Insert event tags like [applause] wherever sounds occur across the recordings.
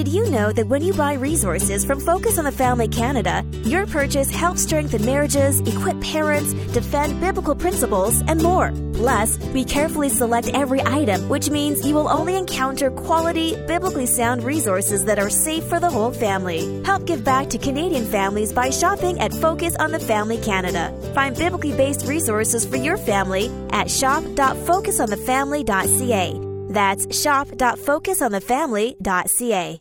Did you know that when you buy resources from Focus on the Family Canada, your purchase helps strengthen marriages, equip parents, defend biblical principles, and more? Plus, we carefully select every item, which means you will only encounter quality, biblically sound resources that are safe for the whole family. Help give back to Canadian families by shopping at Focus on the Family Canada. Find biblically based resources for your family at shop.focusonthefamily.ca. That's shop.focusonthefamily.ca.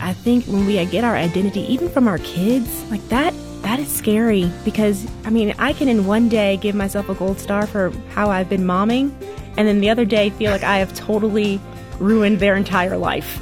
I think when we get our identity, even from our kids, like that, that is scary because I mean, I can in one day give myself a gold star for how I've been momming, and then the other day feel like I have totally ruined their entire life.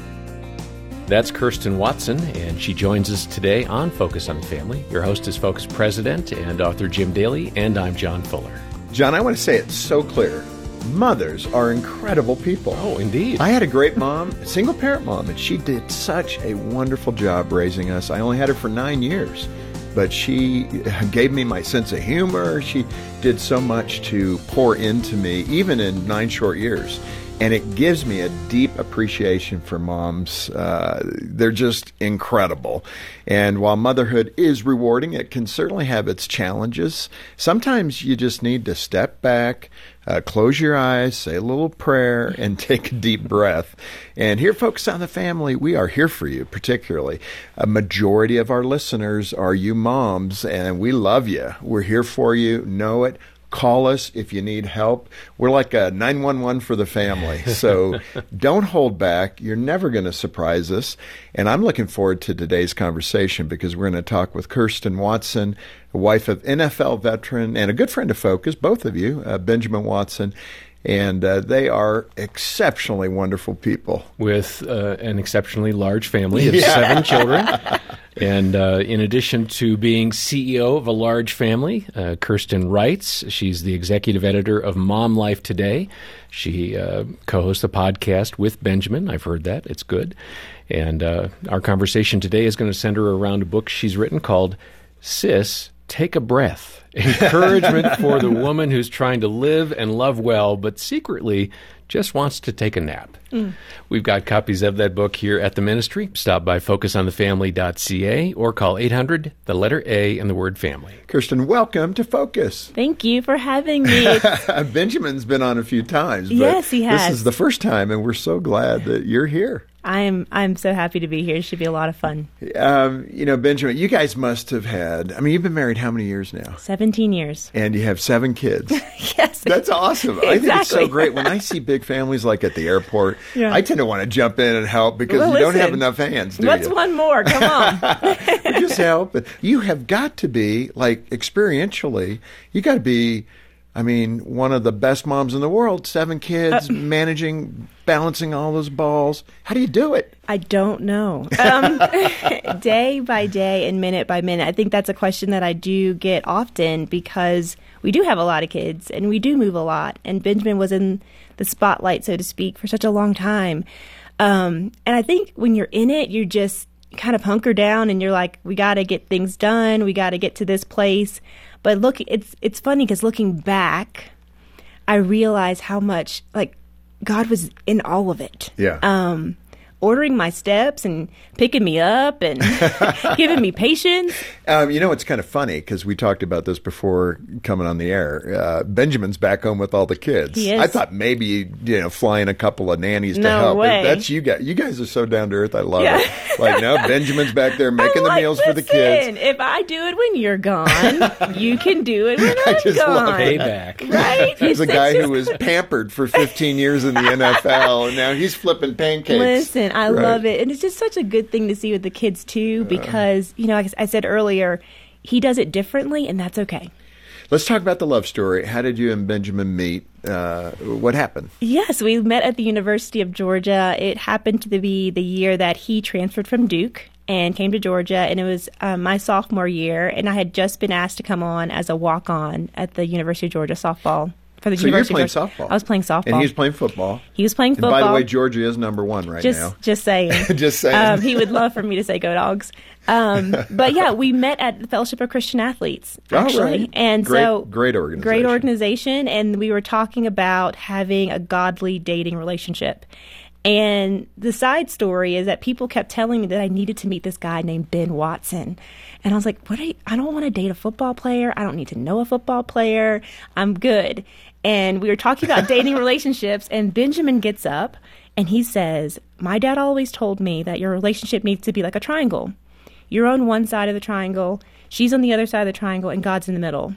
That's Kirsten Watson, and she joins us today on Focus on the Family. Your host is Focus President and author Jim Daly, and I'm John Fuller. John, I want to say it so clear mothers are incredible people. Oh, indeed. I had a great mom, a single parent mom, and she did such a wonderful job raising us. I only had her for nine years, but she gave me my sense of humor. She did so much to pour into me, even in nine short years and it gives me a deep appreciation for moms. Uh, they're just incredible. And while motherhood is rewarding, it can certainly have its challenges. Sometimes you just need to step back, uh, close your eyes, say a little prayer, and [laughs] take a deep breath. And here, Focus on the Family, we are here for you, particularly. A majority of our listeners are you moms, and we love you. We're here for you. Know it Call us if you need help. We're like a 911 for the family. [laughs] So don't hold back. You're never going to surprise us. And I'm looking forward to today's conversation because we're going to talk with Kirsten Watson, wife of NFL veteran and a good friend of Focus, both of you, uh, Benjamin Watson and uh, they are exceptionally wonderful people with uh, an exceptionally large family of [laughs] yeah. seven children. [laughs] And uh, in addition to being CEO of a large family, uh, Kirsten writes. She's the executive editor of Mom Life Today. She uh, co-hosts a podcast with Benjamin. I've heard that; it's good. And uh, our conversation today is going to center around a book she's written called "Sis, Take a Breath." encouragement [laughs] for the woman who's trying to live and love well, but secretly just wants to take a nap. Mm. We've got copies of that book here at the ministry. Stop by focusonthefamily.ca or call 800, the letter A, and the word family. Kirsten, welcome to Focus. Thank you for having me. [laughs] Benjamin's been on a few times. yes, he has. This is the first time, and we're so glad that you're here. I'm I'm so happy to be here. It should be a lot of fun. Um, you know, Benjamin, you guys must have had. I mean, you've been married how many years now? Seventeen years. And you have seven kids. [laughs] yes, that's awesome. Exactly. I think it's so great when I see big families like at the airport. Yeah. I tend to want to jump in and help because well, you listen, don't have enough hands. Do what's you? one more? Come on, [laughs] just help. You have got to be like experientially. You got to be I mean, one of the best moms in the world, seven kids, uh, managing, balancing all those balls. How do you do it? I don't know. Um, [laughs] day by day and minute by minute. I think that's a question that I do get often because we do have a lot of kids and we do move a lot. And Benjamin was in the spotlight, so to speak, for such a long time. Um, and I think when you're in it, you just kind of hunker down and you're like, we got to get things done. We got to get to this place. But look, it's it's funny because looking back, I realize how much like God was in all of it. Yeah. Um, ordering my steps and picking me up and [laughs] giving me patience. Um, you know, it's kind of funny because we talked about this before coming on the air. Uh, Benjamin's back home with all the kids. He is. I thought maybe you know flying a couple of nannies to no help. Way. That's you guys. You guys are so down to earth. I love yeah. it. Like no, [laughs] Benjamin's back there making like, the meals for the kids. If I do it when you're gone, [laughs] you can do it when I I'm just gone. Love Payback. Right? There's a guy who was pampered for 15 years in the NFL, and now he's flipping pancakes. Listen, I right. love it, and it's just such a good thing to see with the kids too, because you know, like I said earlier, he does it differently, and that's okay. Let's talk about the love story. How did you and Benjamin meet? Uh, what happened? Yes, we met at the University of Georgia. It happened to be the year that he transferred from Duke and came to Georgia, and it was um, my sophomore year, and I had just been asked to come on as a walk on at the University of Georgia softball for the so University. you're playing softball. I was playing softball, and he was playing football. He was playing football. And by the way, Georgia is number one right just, now. Just saying. [laughs] just saying. Um, he would love for me to say "Go Dogs." Um, but yeah, we met at the Fellowship of Christian Athletes actually, right. and great, so great organization. Great organization, and we were talking about having a godly dating relationship. And the side story is that people kept telling me that I needed to meet this guy named Ben Watson. And I was like, what? I, I don't want to date a football player. I don't need to know a football player. I'm good. And we were talking about dating [laughs] relationships, and Benjamin gets up and he says, My dad always told me that your relationship needs to be like a triangle. You're on one side of the triangle, she's on the other side of the triangle, and God's in the middle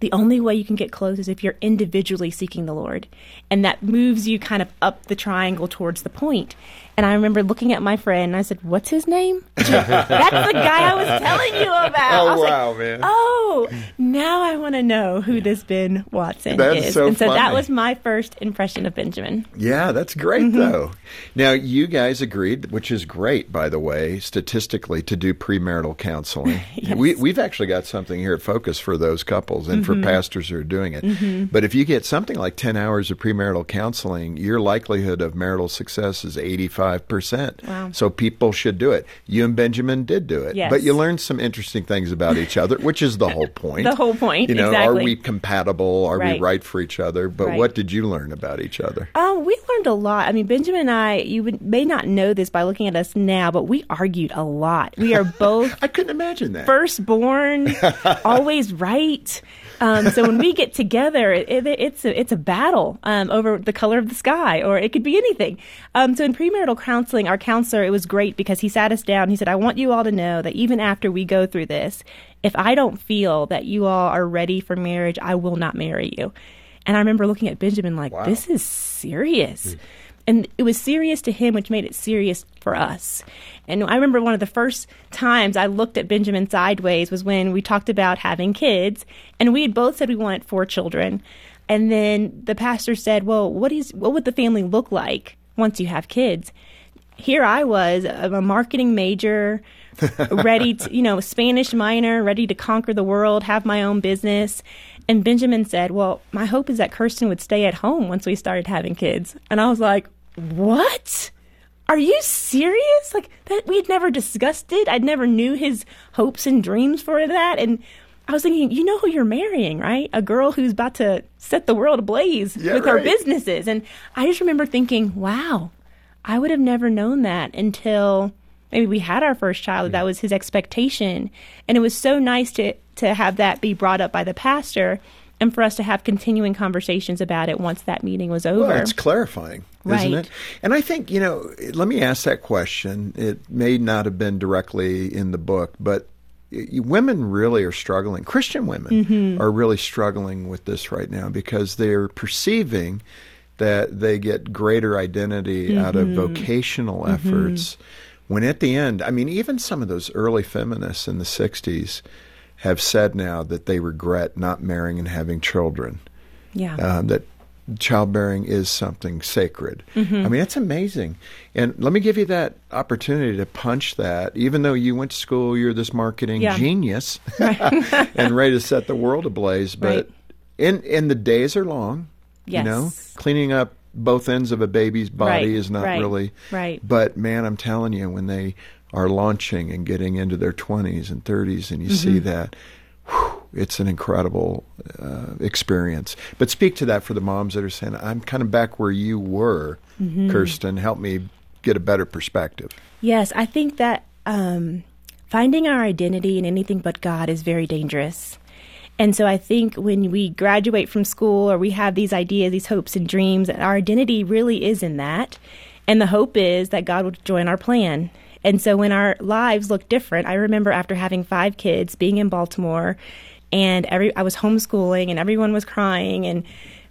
the only way you can get close is if you're individually seeking the Lord. And that moves you kind of up the triangle towards the point. And I remember looking at my friend and I said, What's his name? [laughs] That's the guy I was telling you about. Oh, wow, like, man. Oh, now I want to know who this Ben Watson That's is. so and so that was my first impression of Benjamin. Yeah, that's great Mm-hmm. though. Now you guys agreed, which is great, by the way, statistically, to do premarital counseling. [laughs] We we've actually got something here at Focus for those couples and Mm-hmm. for pastors who are doing it. But if you get something like ten hours of premarital counseling, your likelihood of marital success is eighty five percent. Wow. So people should do it. You and Benjamin did do it, Yes. but you learned some interesting things about each other, which is the whole [laughs] point. The whole point, You know, exactly. are we compatible? Are we Right. right for each other? But Right. what did you learn about each other? Um, we learned a lot. I mean, Benjamin and I, you would, may not know this by looking at us now, but we argued a lot. We are [laughs] both I couldn't imagine that. firstborn, [laughs] always right. Um, so when we get together, it, it, it's a, it's a battle um, over the color of the sky, or it could be anything. Um, so in premarital counseling, our counselor, it was great because he sat us down. He said, "I want you all to know that even after we go through this, if I don't feel that you all are ready for marriage, I will not marry you." And I remember looking at Benjamin like, Wow. "This is serious." And it was serious to him, which made it serious for us. And I remember one of the first times I looked at Benjamin sideways was when we talked about having kids, and we had both said we wanted four children. And then the pastor said, "Well, what is what would the family look like once you have kids?" Here I was, a marketing major, [laughs] ready to, you know, Spanish minor, ready to conquer the world, have my own business. And Benjamin said, Well, my hope is that Kirsten would stay at home once we started having kids. And I was like, What? Are you serious? Like that we had never discussed it. I'd never knew his hopes and dreams for that. And I was thinking, you know who you're marrying, right? A girl who's about to set the world ablaze Yeah, with her businesses. And I just remember thinking, wow, I would have never known that until maybe we had our first child. That was his expectation. And it was so nice to, to have that be brought up by the pastor and for us to have continuing conversations about it once that meeting was over. Well, it's clarifying, isn't it? And I think, you know, let me ask that question. It may not have been directly in the book, but women really are struggling. Christian women Mm-hmm. are really struggling with this right now because they're perceiving that they get greater identity out Mm-hmm. of vocational efforts. When at the end, I mean, even some of those early feminists in the 60s have said now that they regret not marrying and having children yeah. um, that childbearing is something sacred. Mm-hmm. I mean, it's amazing. And let me give you that opportunity to punch that. Even though you went to school, you're this marketing Yeah. genius [laughs] and ready to set the world ablaze. But Right. in and the days are long. Yes. You know, cleaning up both ends of a baby's body Right, is not really right. But man, I'm telling you, when they are launching and getting into their 20s and 30s, and you see Mm-hmm. that, whew, it's an incredible uh, experience. But speak to that for the moms that are saying, I'm kind of back where you were, Mm-hmm. Kirsten. Help me get a better perspective. Yes, I think that um, finding our identity in anything but God is very dangerous. And so I think when we graduate from school or we have these ideas, these hopes and dreams, our identity really is in that. And the hope is that God will join our plan. And so when our lives look different, I remember after having five kids, being in Baltimore, and every I was homeschooling and everyone was crying and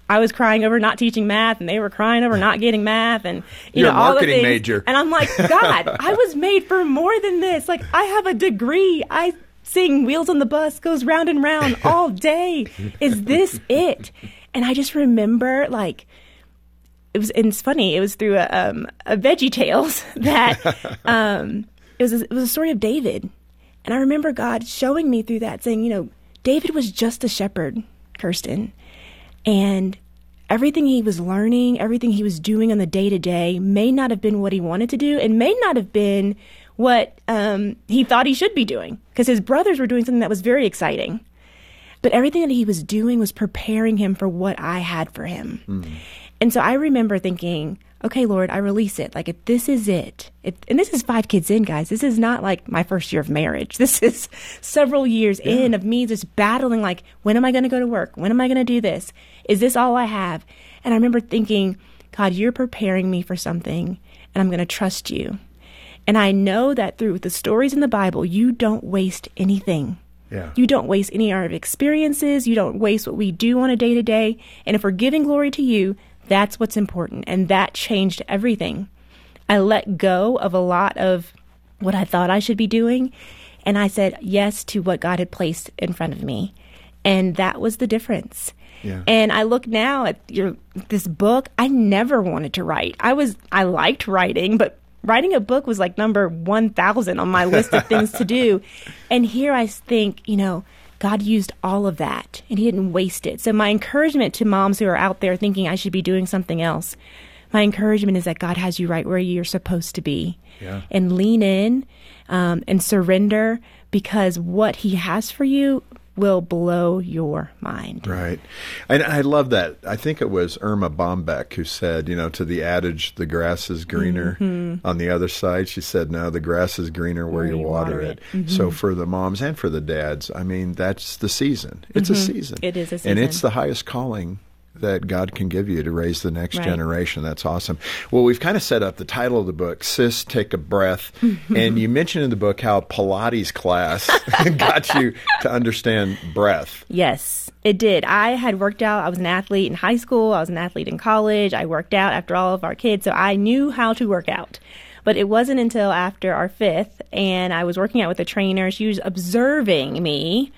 I was crying over not teaching math and they were crying over not getting math and you You're know all the marketing things. major. And I'm like, [laughs] God, I was made for more than this. Like, I have a degree. I sing Wheels on the Bus goes round and round [laughs] all day. Is this it? And I just remember, like, it was, and it's funny, it was through a, um, a Veggie Tales [laughs] that [laughs] um, it, was a, it was a story of David. And I remember God showing me through that, saying, you know, David was just a shepherd, Kirsten. And everything he was learning, everything he was doing on the day to day may not have been what he wanted to do and may not have been what um, he thought he should be doing because his brothers were doing something that was very exciting. But everything that he was doing was preparing him for what I had for him. And so I remember thinking, okay, Lord, I release it. Like, if this is it, if, and this is five kids in, guys, this is not like my first year of marriage. [laughs] This is several years yeah. in of me just battling, like, when am I going to go to work? When am I going to do this? Is this all I have? And I remember thinking, God, you're preparing me for something, and I'm going to trust you. And I know that through the stories in the Bible, you don't waste anything. Yeah. You don't waste any of our experiences. You don't waste what we do on a day to day. And if we're giving glory to you, that's what's important. And that changed everything. I let go of a lot of what I thought I should be doing. And I said yes to what God had placed in front of me. And that was the difference. Yeah. And I look now at your this book. I never wanted to write. I was I liked writing, but writing a book was like number 1000 on my list of things to do. [laughs] And here I think, you know, God used all of that and He didn't waste it. So, my encouragement to moms who are out there thinking I should be doing something else, my encouragement is that God has you right where you're supposed to be. Yeah. And lean in um, and surrender because what He has for you will blow your mind. Right. And I love that. I think it was Erma Bombeck who said, you know, to the adage, the grass is greener mm-hmm. on the other side. She said, no, the grass is greener where, where you, water, water it. it. Mm-hmm. So for the moms and for the dads, I mean, that's the season. It's mm-hmm. a season. It is a season. And it's the highest calling that God can give you to raise the next right. generation. That's awesome. Well, we've kind of set up the title of the book, Sis, Take a Breath. Mm-hmm. and you mentioned in the book how Pilates class [laughs] got you to understand breath. Yes, it did. I had worked out. I was an athlete in high school, I was an athlete in college. I worked out after all of our kids, so I knew how to work out. But it wasn't until after our fifth, and I was working out with a trainer. She was observing me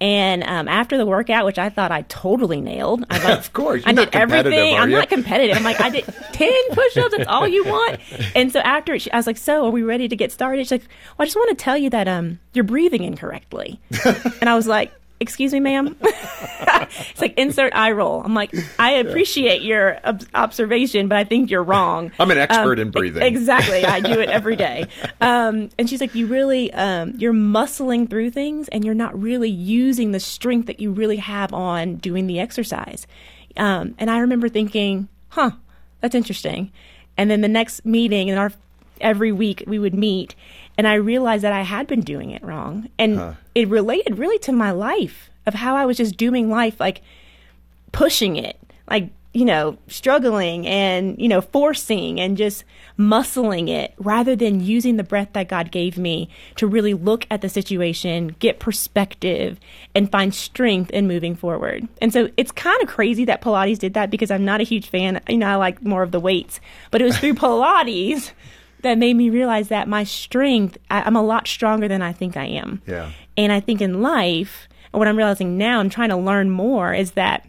and um, after the workout, which I thought I totally nailed, I like, [laughs] of course, I did everything. I'm not competitive. I'm like, I did [laughs] ten push-ups. That's all you want. And so after, it, I was like, "So, are we ready to get started?" She's like, "Well, I just want to tell you that um, you're breathing incorrectly." [laughs] and I was like, excuse me, ma'am. [laughs] it's like insert eye roll. I'm like, I appreciate your ob- observation, but I think you're wrong. [laughs] I'm an expert um, in breathing. Exactly. I do it every day. [laughs] Um, and she's like, you really, um, you're muscling through things and you're not really using the strength that you really have on doing the exercise. Um, and I remember thinking, huh, that's interesting. And then the next meeting in our every week we would meet and I realized that I had been doing it wrong. And huh. it related really to my life of how I was just doing life, like pushing it, like, you know, struggling and, you know, forcing and just muscling it rather than using the breath that God gave me to really look at the situation, get perspective, and find strength in moving forward. And so it's kind of crazy that Pilates did that because I'm not a huge fan. You know, I like more of the weights, but it was through [laughs] Pilates that made me realize that my strength, I, am a lot stronger than I think I am. Yeah. And I think in life, what I'm realizing now and trying to learn more is that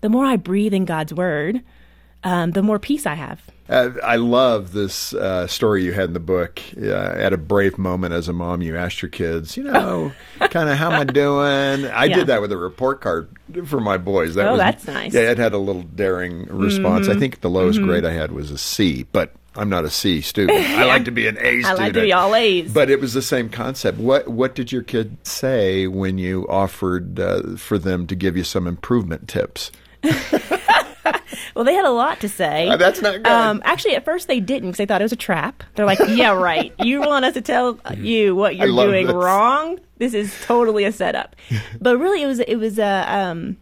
the more I breathe in God's word, um, the more peace I have. Uh, I love this uh, story you had in the book. Uh, at a brave moment as a mom, you asked your kids, you know, [laughs] kind of how am I doing? I yeah. did that with a report card for my boys. That oh, was, that's nice. Yeah, it had a little daring response. Mm-hmm. I think the lowest mm-hmm. grade I had was a C, but I'm not a C student. I like to be an A student. [laughs] I like to be all A's. But it was the same concept. What What did your kid say when you offered uh, for them to give you some improvement tips? [laughs] well, they had a lot to say. Uh, that's not good. Um, actually, at first they didn't because they thought it was a trap. They're like, "Yeah, right. You want us to tell [laughs] you what you're doing this. wrong? This is totally a setup." but really, it was it was a um,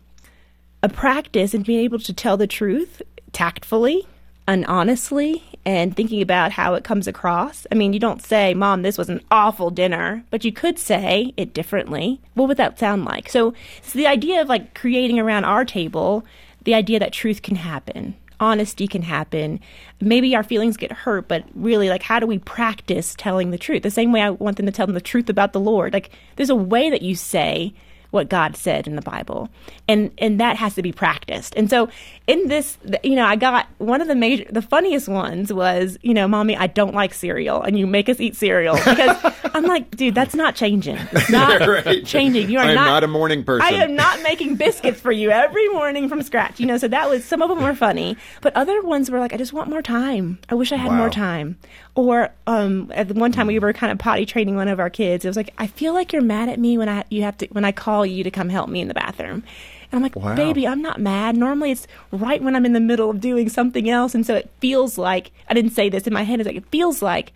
a practice in being able to tell the truth tactfully and honestly and thinking about how it comes across. I mean, you don't say, Mom, this was an awful dinner, but you could say it differently. What would that sound like? So it's the idea of like creating around our table the idea that truth can happen. Honesty can happen. Maybe our feelings get hurt, but really, like, how do we practice telling the truth? The same way I want them to tell them the truth about the Lord. Like, there's a way that you say what God said in the Bible. And and that has to be practiced. And so in this you know, I got one of the major the funniest ones was, you know, mommy, I don't like cereal and you make us eat cereal because [laughs] I'm like, dude, that's not changing. It's not [laughs] right. changing. You are not, not, a morning person. I am not making biscuits for you every morning from scratch. You know, so that was some of them were funny, but other ones were like, I just want more time. I wish I had wow. more time. Or um, at one time we hmm. were kind of potty training one of our kids. It was like, I feel like you're mad at me when I you have to when I call you to come help me in the bathroom. And I'm like, Wow. baby, I'm not mad. Normally it's right when I'm in the middle of doing something else. And so it feels like, I didn't say this in my head, it's like, it feels like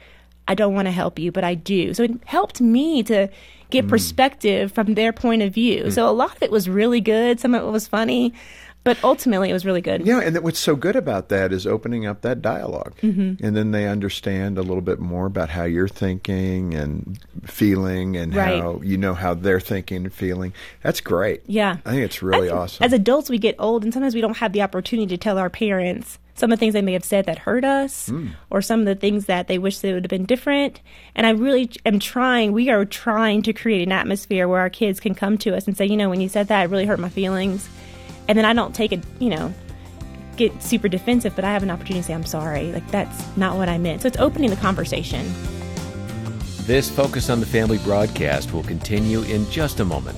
I don't want to help you, but I do. So it helped me to get hmm. perspective from their point of view. Hmm. So a lot of it was really good. Some of it was funny, but ultimately it was really good. Yeah, and what's so good about that is opening up that dialog Mm-hmm. and then they understand a little bit more about how you're thinking and feeling, and Right. how you know how they're thinking and feeling. That's great. Yeah. I think it's really think awesome. As adults, we get old, and sometimes we don't have the opportunity to tell our parents some of the things they may have said that hurt us, Hmm. or some of the things that they wish they would have been different. And I really am trying, we are trying to create an atmosphere where our kids can come to us and say, you know, when you said that, it really hurt my feelings. And then I don't take it, you know, get super defensive, but I have an opportunity to say, I'm sorry. Like, that's not what I meant. So it's opening the conversation. This Focus on the Family broadcast will continue in just a moment.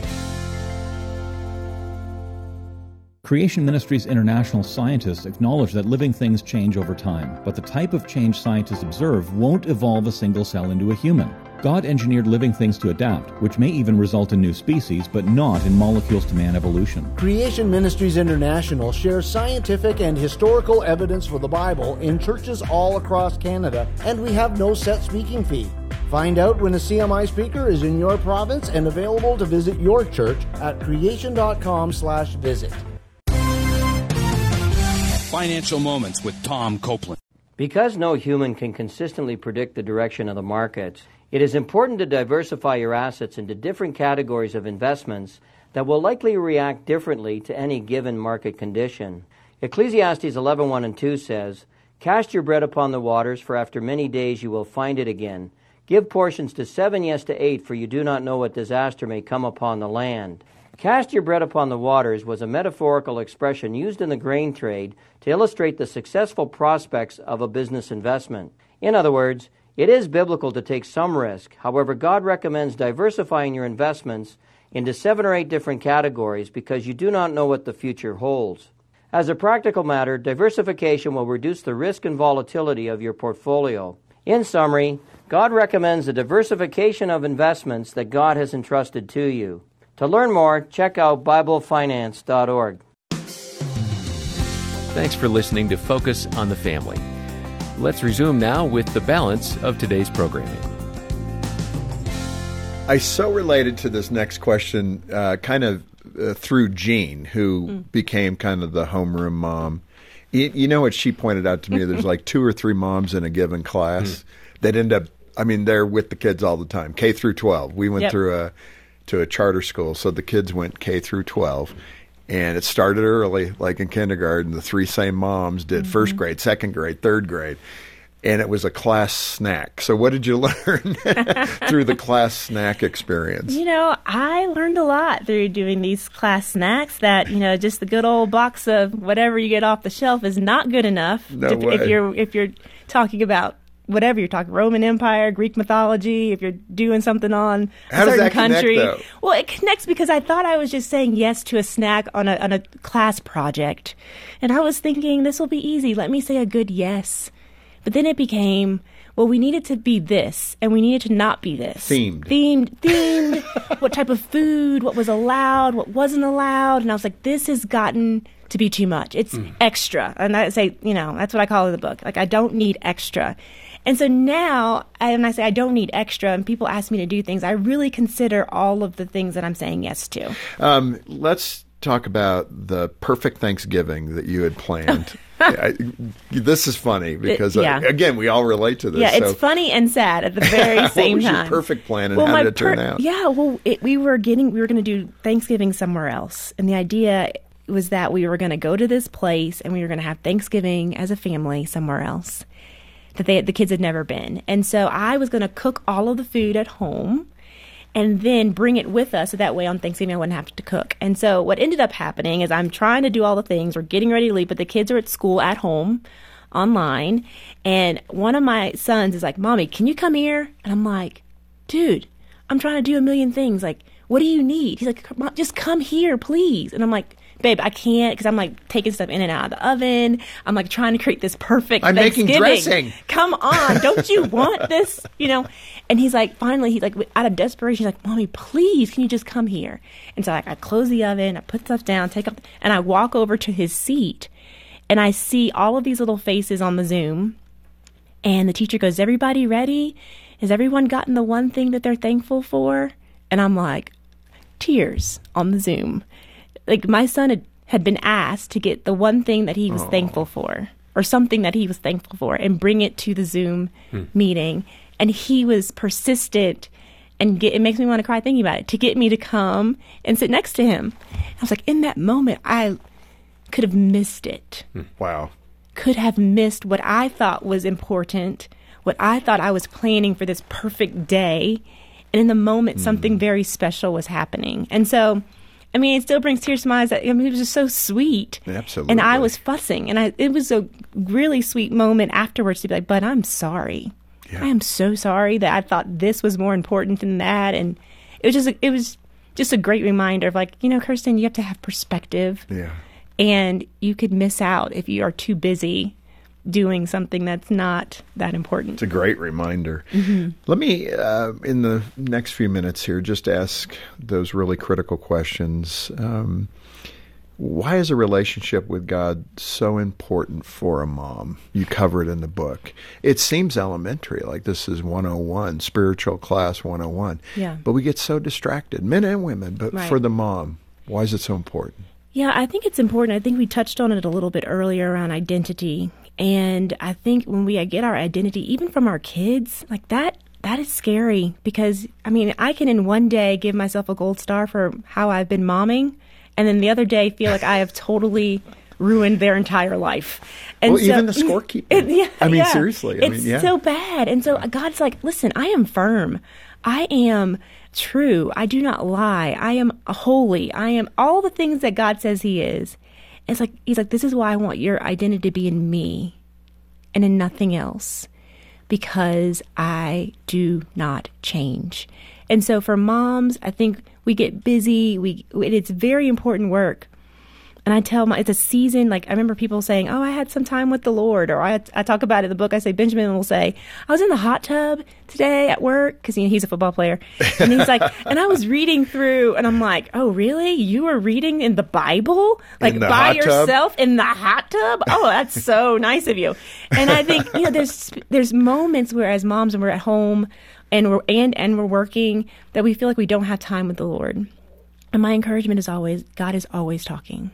Creation Ministries International scientists acknowledge that living things change over time, but the type of change scientists observe won't evolve a single cell into a human. God engineered living things to adapt, which may even result in new species, but not in molecules to man evolution. Creation Ministries International shares scientific and historical evidence for the Bible in churches all across Canada, and we have no set speaking fee. Find out when a CMI speaker is in your province and available to visit your church at creation.com/visit. Financial Moments with Tom Copeland. Because no human can consistently predict the direction of the markets, it is important to diversify your assets into different categories of investments that will likely react differently to any given market condition. Ecclesiastes 11:1 and 2 says, "Cast your bread upon the waters, for after many days you will find it again. Give portions to seven, yes to eight, for you do not know what disaster may come upon the land." Cast your bread upon the waters was a metaphorical expression used in the grain trade to illustrate the successful prospects of a business investment. In other words, it is biblical to take some risk. However, God recommends diversifying your investments into seven or eight different categories because you do not know what the future holds. As a practical matter, diversification will reduce the risk and volatility of your portfolio. In summary, God recommends the diversification of investments that God has entrusted to you. To learn more, check out BibleFinance.org. Thanks for listening to Focus on the Family. Let's resume now with the balance of today's programming. I so related to this next question, uh, kind of uh, through Jean, who became kind of the homeroom mom. You, you know what she pointed out to me? There's like two or three moms in a given class that end up. I mean, they're with the kids all the time, K through 12. We went Yep. through a to a charter school, so the kids went K through 12. And it started early, like in kindergarten. The three same moms did mm-hmm. first grade, second grade, third grade. And it was a class snack. So, what did you [laughs] learn [laughs] through the class snack experience? You know, I learned a lot through doing these class snacks that, you know, just the good old box of whatever you get off the shelf is not good enough. No if, if you're if you're talking about whatever you're talking Roman Empire, Greek mythology, if you're doing something on How a does certain that connect, country. though? Well, it connects because I thought I was just saying yes to a snack on a on a class project. And I was thinking this will be easy. Let me say a good yes. But then it became well, we needed to be this, and we needed to not be this. Themed. Themed, themed. [laughs] what type of food? What was allowed? What wasn't allowed? And I was like, this has gotten to be too much. It's extra, and I say, you know, that's what I call it in the book. Like, I don't need extra. And so now, and I say I don't need extra, and people ask me to do things. I really consider all of the things that I'm saying yes to. Um, let's talk about the perfect Thanksgiving that you had planned. [laughs] I, this is funny because uh, yeah. again, we all relate to this. Yeah, it's funny and sad at the [laughs] very What same time. perfect plan and how did it turn out? Yeah, well, it, we were getting we were going to do Thanksgiving somewhere else, and the idea was that we were going to go to this place and we were going to have Thanksgiving as a family somewhere else that they the kids had never been, and so I was going to cook all of the food at home. And then bring it with us so that way on Thanksgiving I wouldn't have to cook. And so what ended up happening is I'm trying to do all the things. We're getting ready to leave, but the kids are at school at home online. And one of my sons is like, Mommy, can you come here? And I'm like, Dude, I'm trying to do a million things. Like, what do you need? He's like, "Come on, just come here, please. And I'm like, babe, I can't because I'm like taking stuff in and out of the oven. I'm like trying to create this perfect I'm making dressing. Come on, don't you [laughs] want this? You know? And he's like, finally, he's like, out of desperation, he's like, mommy, please, can you just come here? And so like, I close the oven, I put stuff down, take up, and I walk over to his seat, and I see all of these little faces on the Zoom. And the teacher goes, Everybody ready? Has everyone gotten the one thing that they're thankful for? And I'm like, tears on the Zoom. Like my son had, had been asked to get the one thing that he was thankful for, or something that he was thankful for, and bring it to the Zoom hmm. meeting. And he was persistent and get, it makes me want to cry thinking about it to get me to come and sit next to him. I was like, in that moment, I could have missed it hmm. Wow. could have missed what I thought was important, what I thought I was planning for this perfect day. And in the moment, mm. something very special was happening. And so, I mean, it still brings tears to my eyes. I mean, it was just so sweet. Absolutely. And I was fussing. And I, it was a really sweet moment afterwards to be like, but I'm sorry. I am so sorry that I thought this was more important than that. And it was just, a, it was just a great reminder of like, you know, Kirsten, you have to have perspective Yeah. and you could miss out if you are too busy doing something that's not that important. It's a great reminder. Mm-hmm. Let me, uh, in the next few minutes here, just ask those really critical questions. Um, why is a relationship with God so important for a mom? You cover it in the book. It seems elementary, like this is 101, spiritual class 101. Yeah. But we get so distracted, men and women. But Right. for the mom, why is it so important? Yeah, I think it's important. I think we touched on it a little bit earlier around identity. And I think when we get our identity, even from our kids, like that, that is scary because, I mean, I can in one day give myself a gold star for how I've been momming, and then the other day feel like I have totally [laughs] ruined their entire life. And Well, even the scorekeeping. [laughs] It- yeah, I mean, yeah. seriously, I it's mean, yeah. so bad. And so God's like, listen, I am firm. I am true. I do not lie. I am holy. I am all the things that God says He is. It's like He's like, this is why I want your identity to be in me and in nothing else because I do not change. And so for moms, I think we get busy. We it's very important work. And I tell my, it's a season, like, I remember people saying, Oh, I had some time with the Lord. Or I, I talk about it in the book. I say, Benjamin will say, I was in the hot tub today at work, because you know, he's a football player. And he's like, [laughs] and I was reading through, and I'm like, Oh, really? You were reading in the Bible? Like, by hot tub? yourself in the hot tub? Oh, that's so nice of you. And I think, you know, there's, there's moments where as moms, when we're at home and we're, and, and we're working, that we feel like we don't have time with the Lord. And my encouragement is always, God is always talking.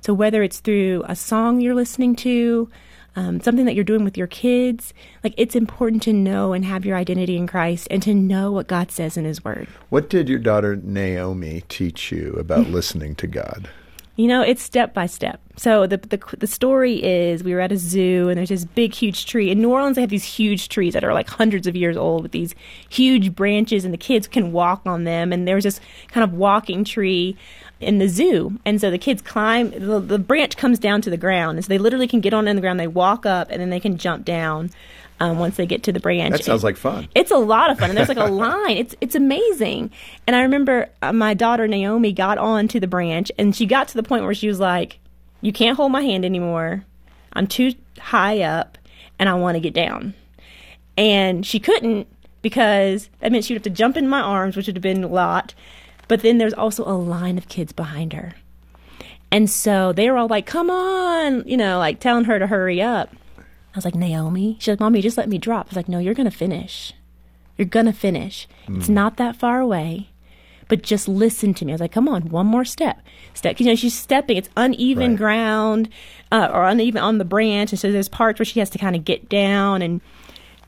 So whether it's through a song you're listening to, um, something that you're doing with your kids, like it's important to know and have your identity in Christ and to know what God says in His Word. What did your daughter Naomi teach you about listening to God? You know, it's step by step. So the, the the story is we were at a zoo and there's this big huge tree. In New Orleans, they have these huge trees that are like hundreds of years old with these huge branches, and the kids can walk on them. And there was this kind of walking tree in the zoo, and so the kids climb. The, the branch comes down to the ground, and so they literally can get on in the ground. They walk up, and then they can jump down um, once they get to the branch. That sounds And- like fun. it's a lot of fun, and there's like a [laughs] line. It's it's amazing. And I remember uh, my daughter Naomi got on to the branch, and she got to the point where she was like, "You can't hold my hand anymore. I'm too high up, and I want to get down." And she couldn't because that meant she would have to jump in my arms, which would have been a lot. But then there's also a line of kids behind her. And so they were all like, come on, you know, like telling her to hurry up. I was like, Naomi? She's like, Mommy, just let me drop. I was like, no, you're going to finish. You're going to finish. It's mm. not that far away, but just listen to me. I was like, come on, one more step. Step. You know, she's stepping. It's uneven Right. ground uh, or uneven on the branch. And so there's parts where she has to kind of get down. And,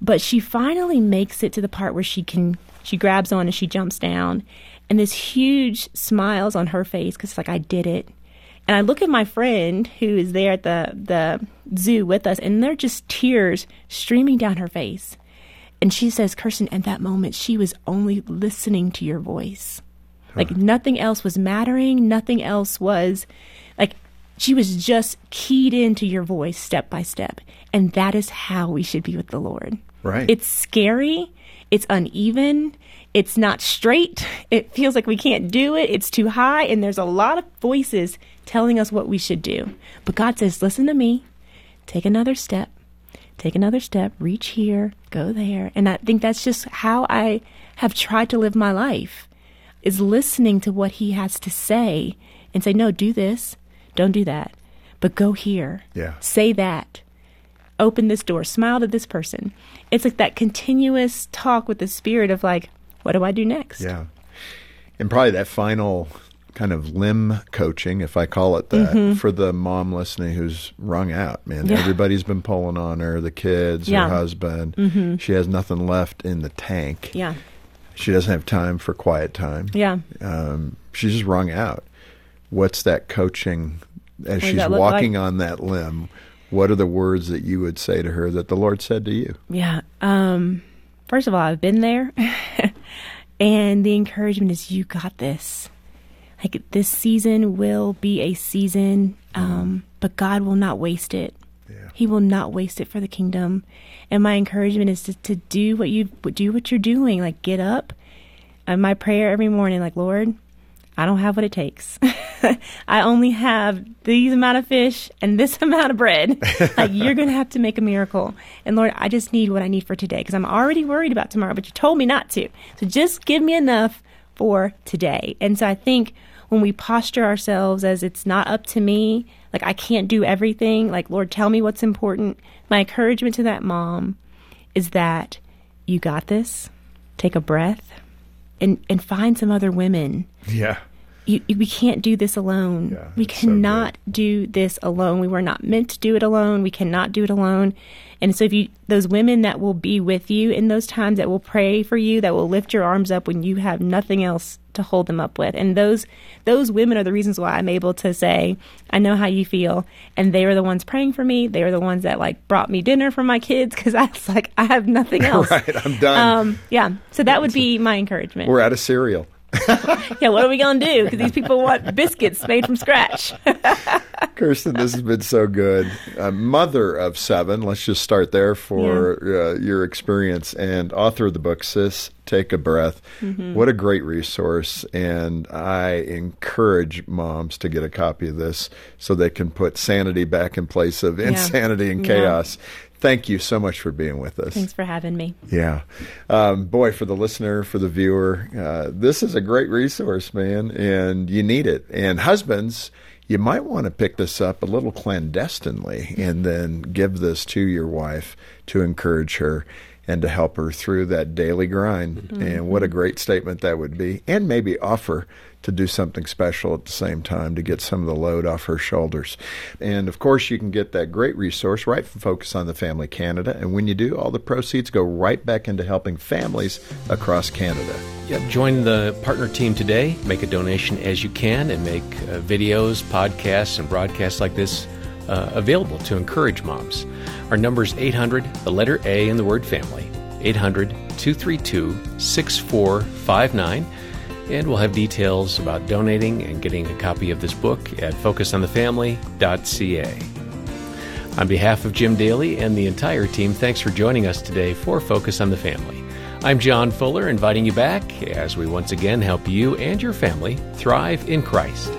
but she finally makes it to the part where she can, she grabs on and she jumps down. And this huge smiles on her face because it's like, I did it. And I look at my friend who is there at the, the zoo with us, and they're just tears streaming down her face. And she says, Kirsten, at that moment, she was only listening to your voice. Like nothing else was mattering, nothing else was like she was just keyed into your voice step by step. And that is how we should be with the Lord. Right. It's scary, it's uneven, it's not straight, [laughs] it feels like we can't do it, it's too high, and there's a lot of voices telling us what we should do. But God says, listen to me, take another step, take another step, reach here, go there. And I think that's just how I have tried to live my life is listening to what he has to say and say, no, do this, don't do that, but go here, Yeah. say that, open this door, smile to this person. It's like that continuous talk with the spirit of like, what do I do next? Yeah. And probably that final kind of limb coaching, if I call it that, for the mom listening who's wrung out, man. Mm-hmm. Yeah. Everybody's been pulling on her, the kids, Yeah. Mm-hmm. her husband. She has nothing left in the tank. Yeah. She doesn't have time for quiet time. Yeah. Um, she's just wrung out. What's that coaching as she's walking like? on that limb? What are the words that you would say to her that the Lord said to you? Yeah. Um, first of all, I've been there. [laughs] and the encouragement is you got this. Like this season will be a season, um, but God will not waste it. He will not waste it for the kingdom. And my encouragement is to, to do what you do what you're doing. Like get up. And my prayer every morning, like Lord, I don't have what it takes. [laughs] I only have these amount of fish and this [laughs] amount of bread. like you're going to have to make a miracle. And Lord, I just need what I need for today because I'm already worried about tomorrow, but you told me not to. So just give me enough for today. And so I think when we posture ourselves as it's not up to me, like I can't do everything, like Lord, tell me what's important. My encouragement to that mom is that you got this. Take a breath and and find some other women Yeah. you, you- we can't do this alone. Yeah, we it's so cannot do this alone. We were not meant to do it alone. We cannot do it alone. And so, if you, those women that will be with you in those times, that will pray for you, that will lift your arms up when you have nothing else to hold them up with, and those those women are the reasons why I'm able to say, I know how you feel, and they are the ones praying for me. They are the ones that like brought me dinner for my kids because [laughs] I was like, I have nothing [laughs] else. Right, I'm done. Um, yeah. So that would be my encouragement. We're out of cereal. [laughs] Yeah, what are we gonna do? Because these people want biscuits made from scratch. [laughs] Kirsten, this has been so good. A mother of seven, let's just start there for uh, your experience, and author of the book, Sis, Take a Breath. Mm-hmm. What a great resource. And I encourage moms to get a copy of this so they can put sanity back in place of insanity and Yeah. Thank you so much for being with us. Thanks for having me. Yeah. Um, boy, for the listener, for the viewer, uh, this is a great resource, man, and you need it. And husbands, you might want to pick this up a little clandestinely and then give this to your wife to encourage her and to help her through that daily grind. And what a great statement that would be. And maybe offer to do something special at the same time to get some of the load off her shoulders. And of course, you can get that great resource right from Focus on the Family Canada. And when you do, all the proceeds go right back into helping families across Canada. Yep, join the partner team today. Make a donation as you can and make uh, videos, podcasts, and broadcasts like this uh, available to encourage moms. Our number is 800, the letter A in the word family, 800 232 6459. And we'll have details about donating and getting a copy of this book at focusonthefamily.ca. On behalf of Jim Daly and the entire team, thanks for joining us today for Focus on the Family. I'm John Fuller, inviting you back as we once again help you and your family thrive in Christ.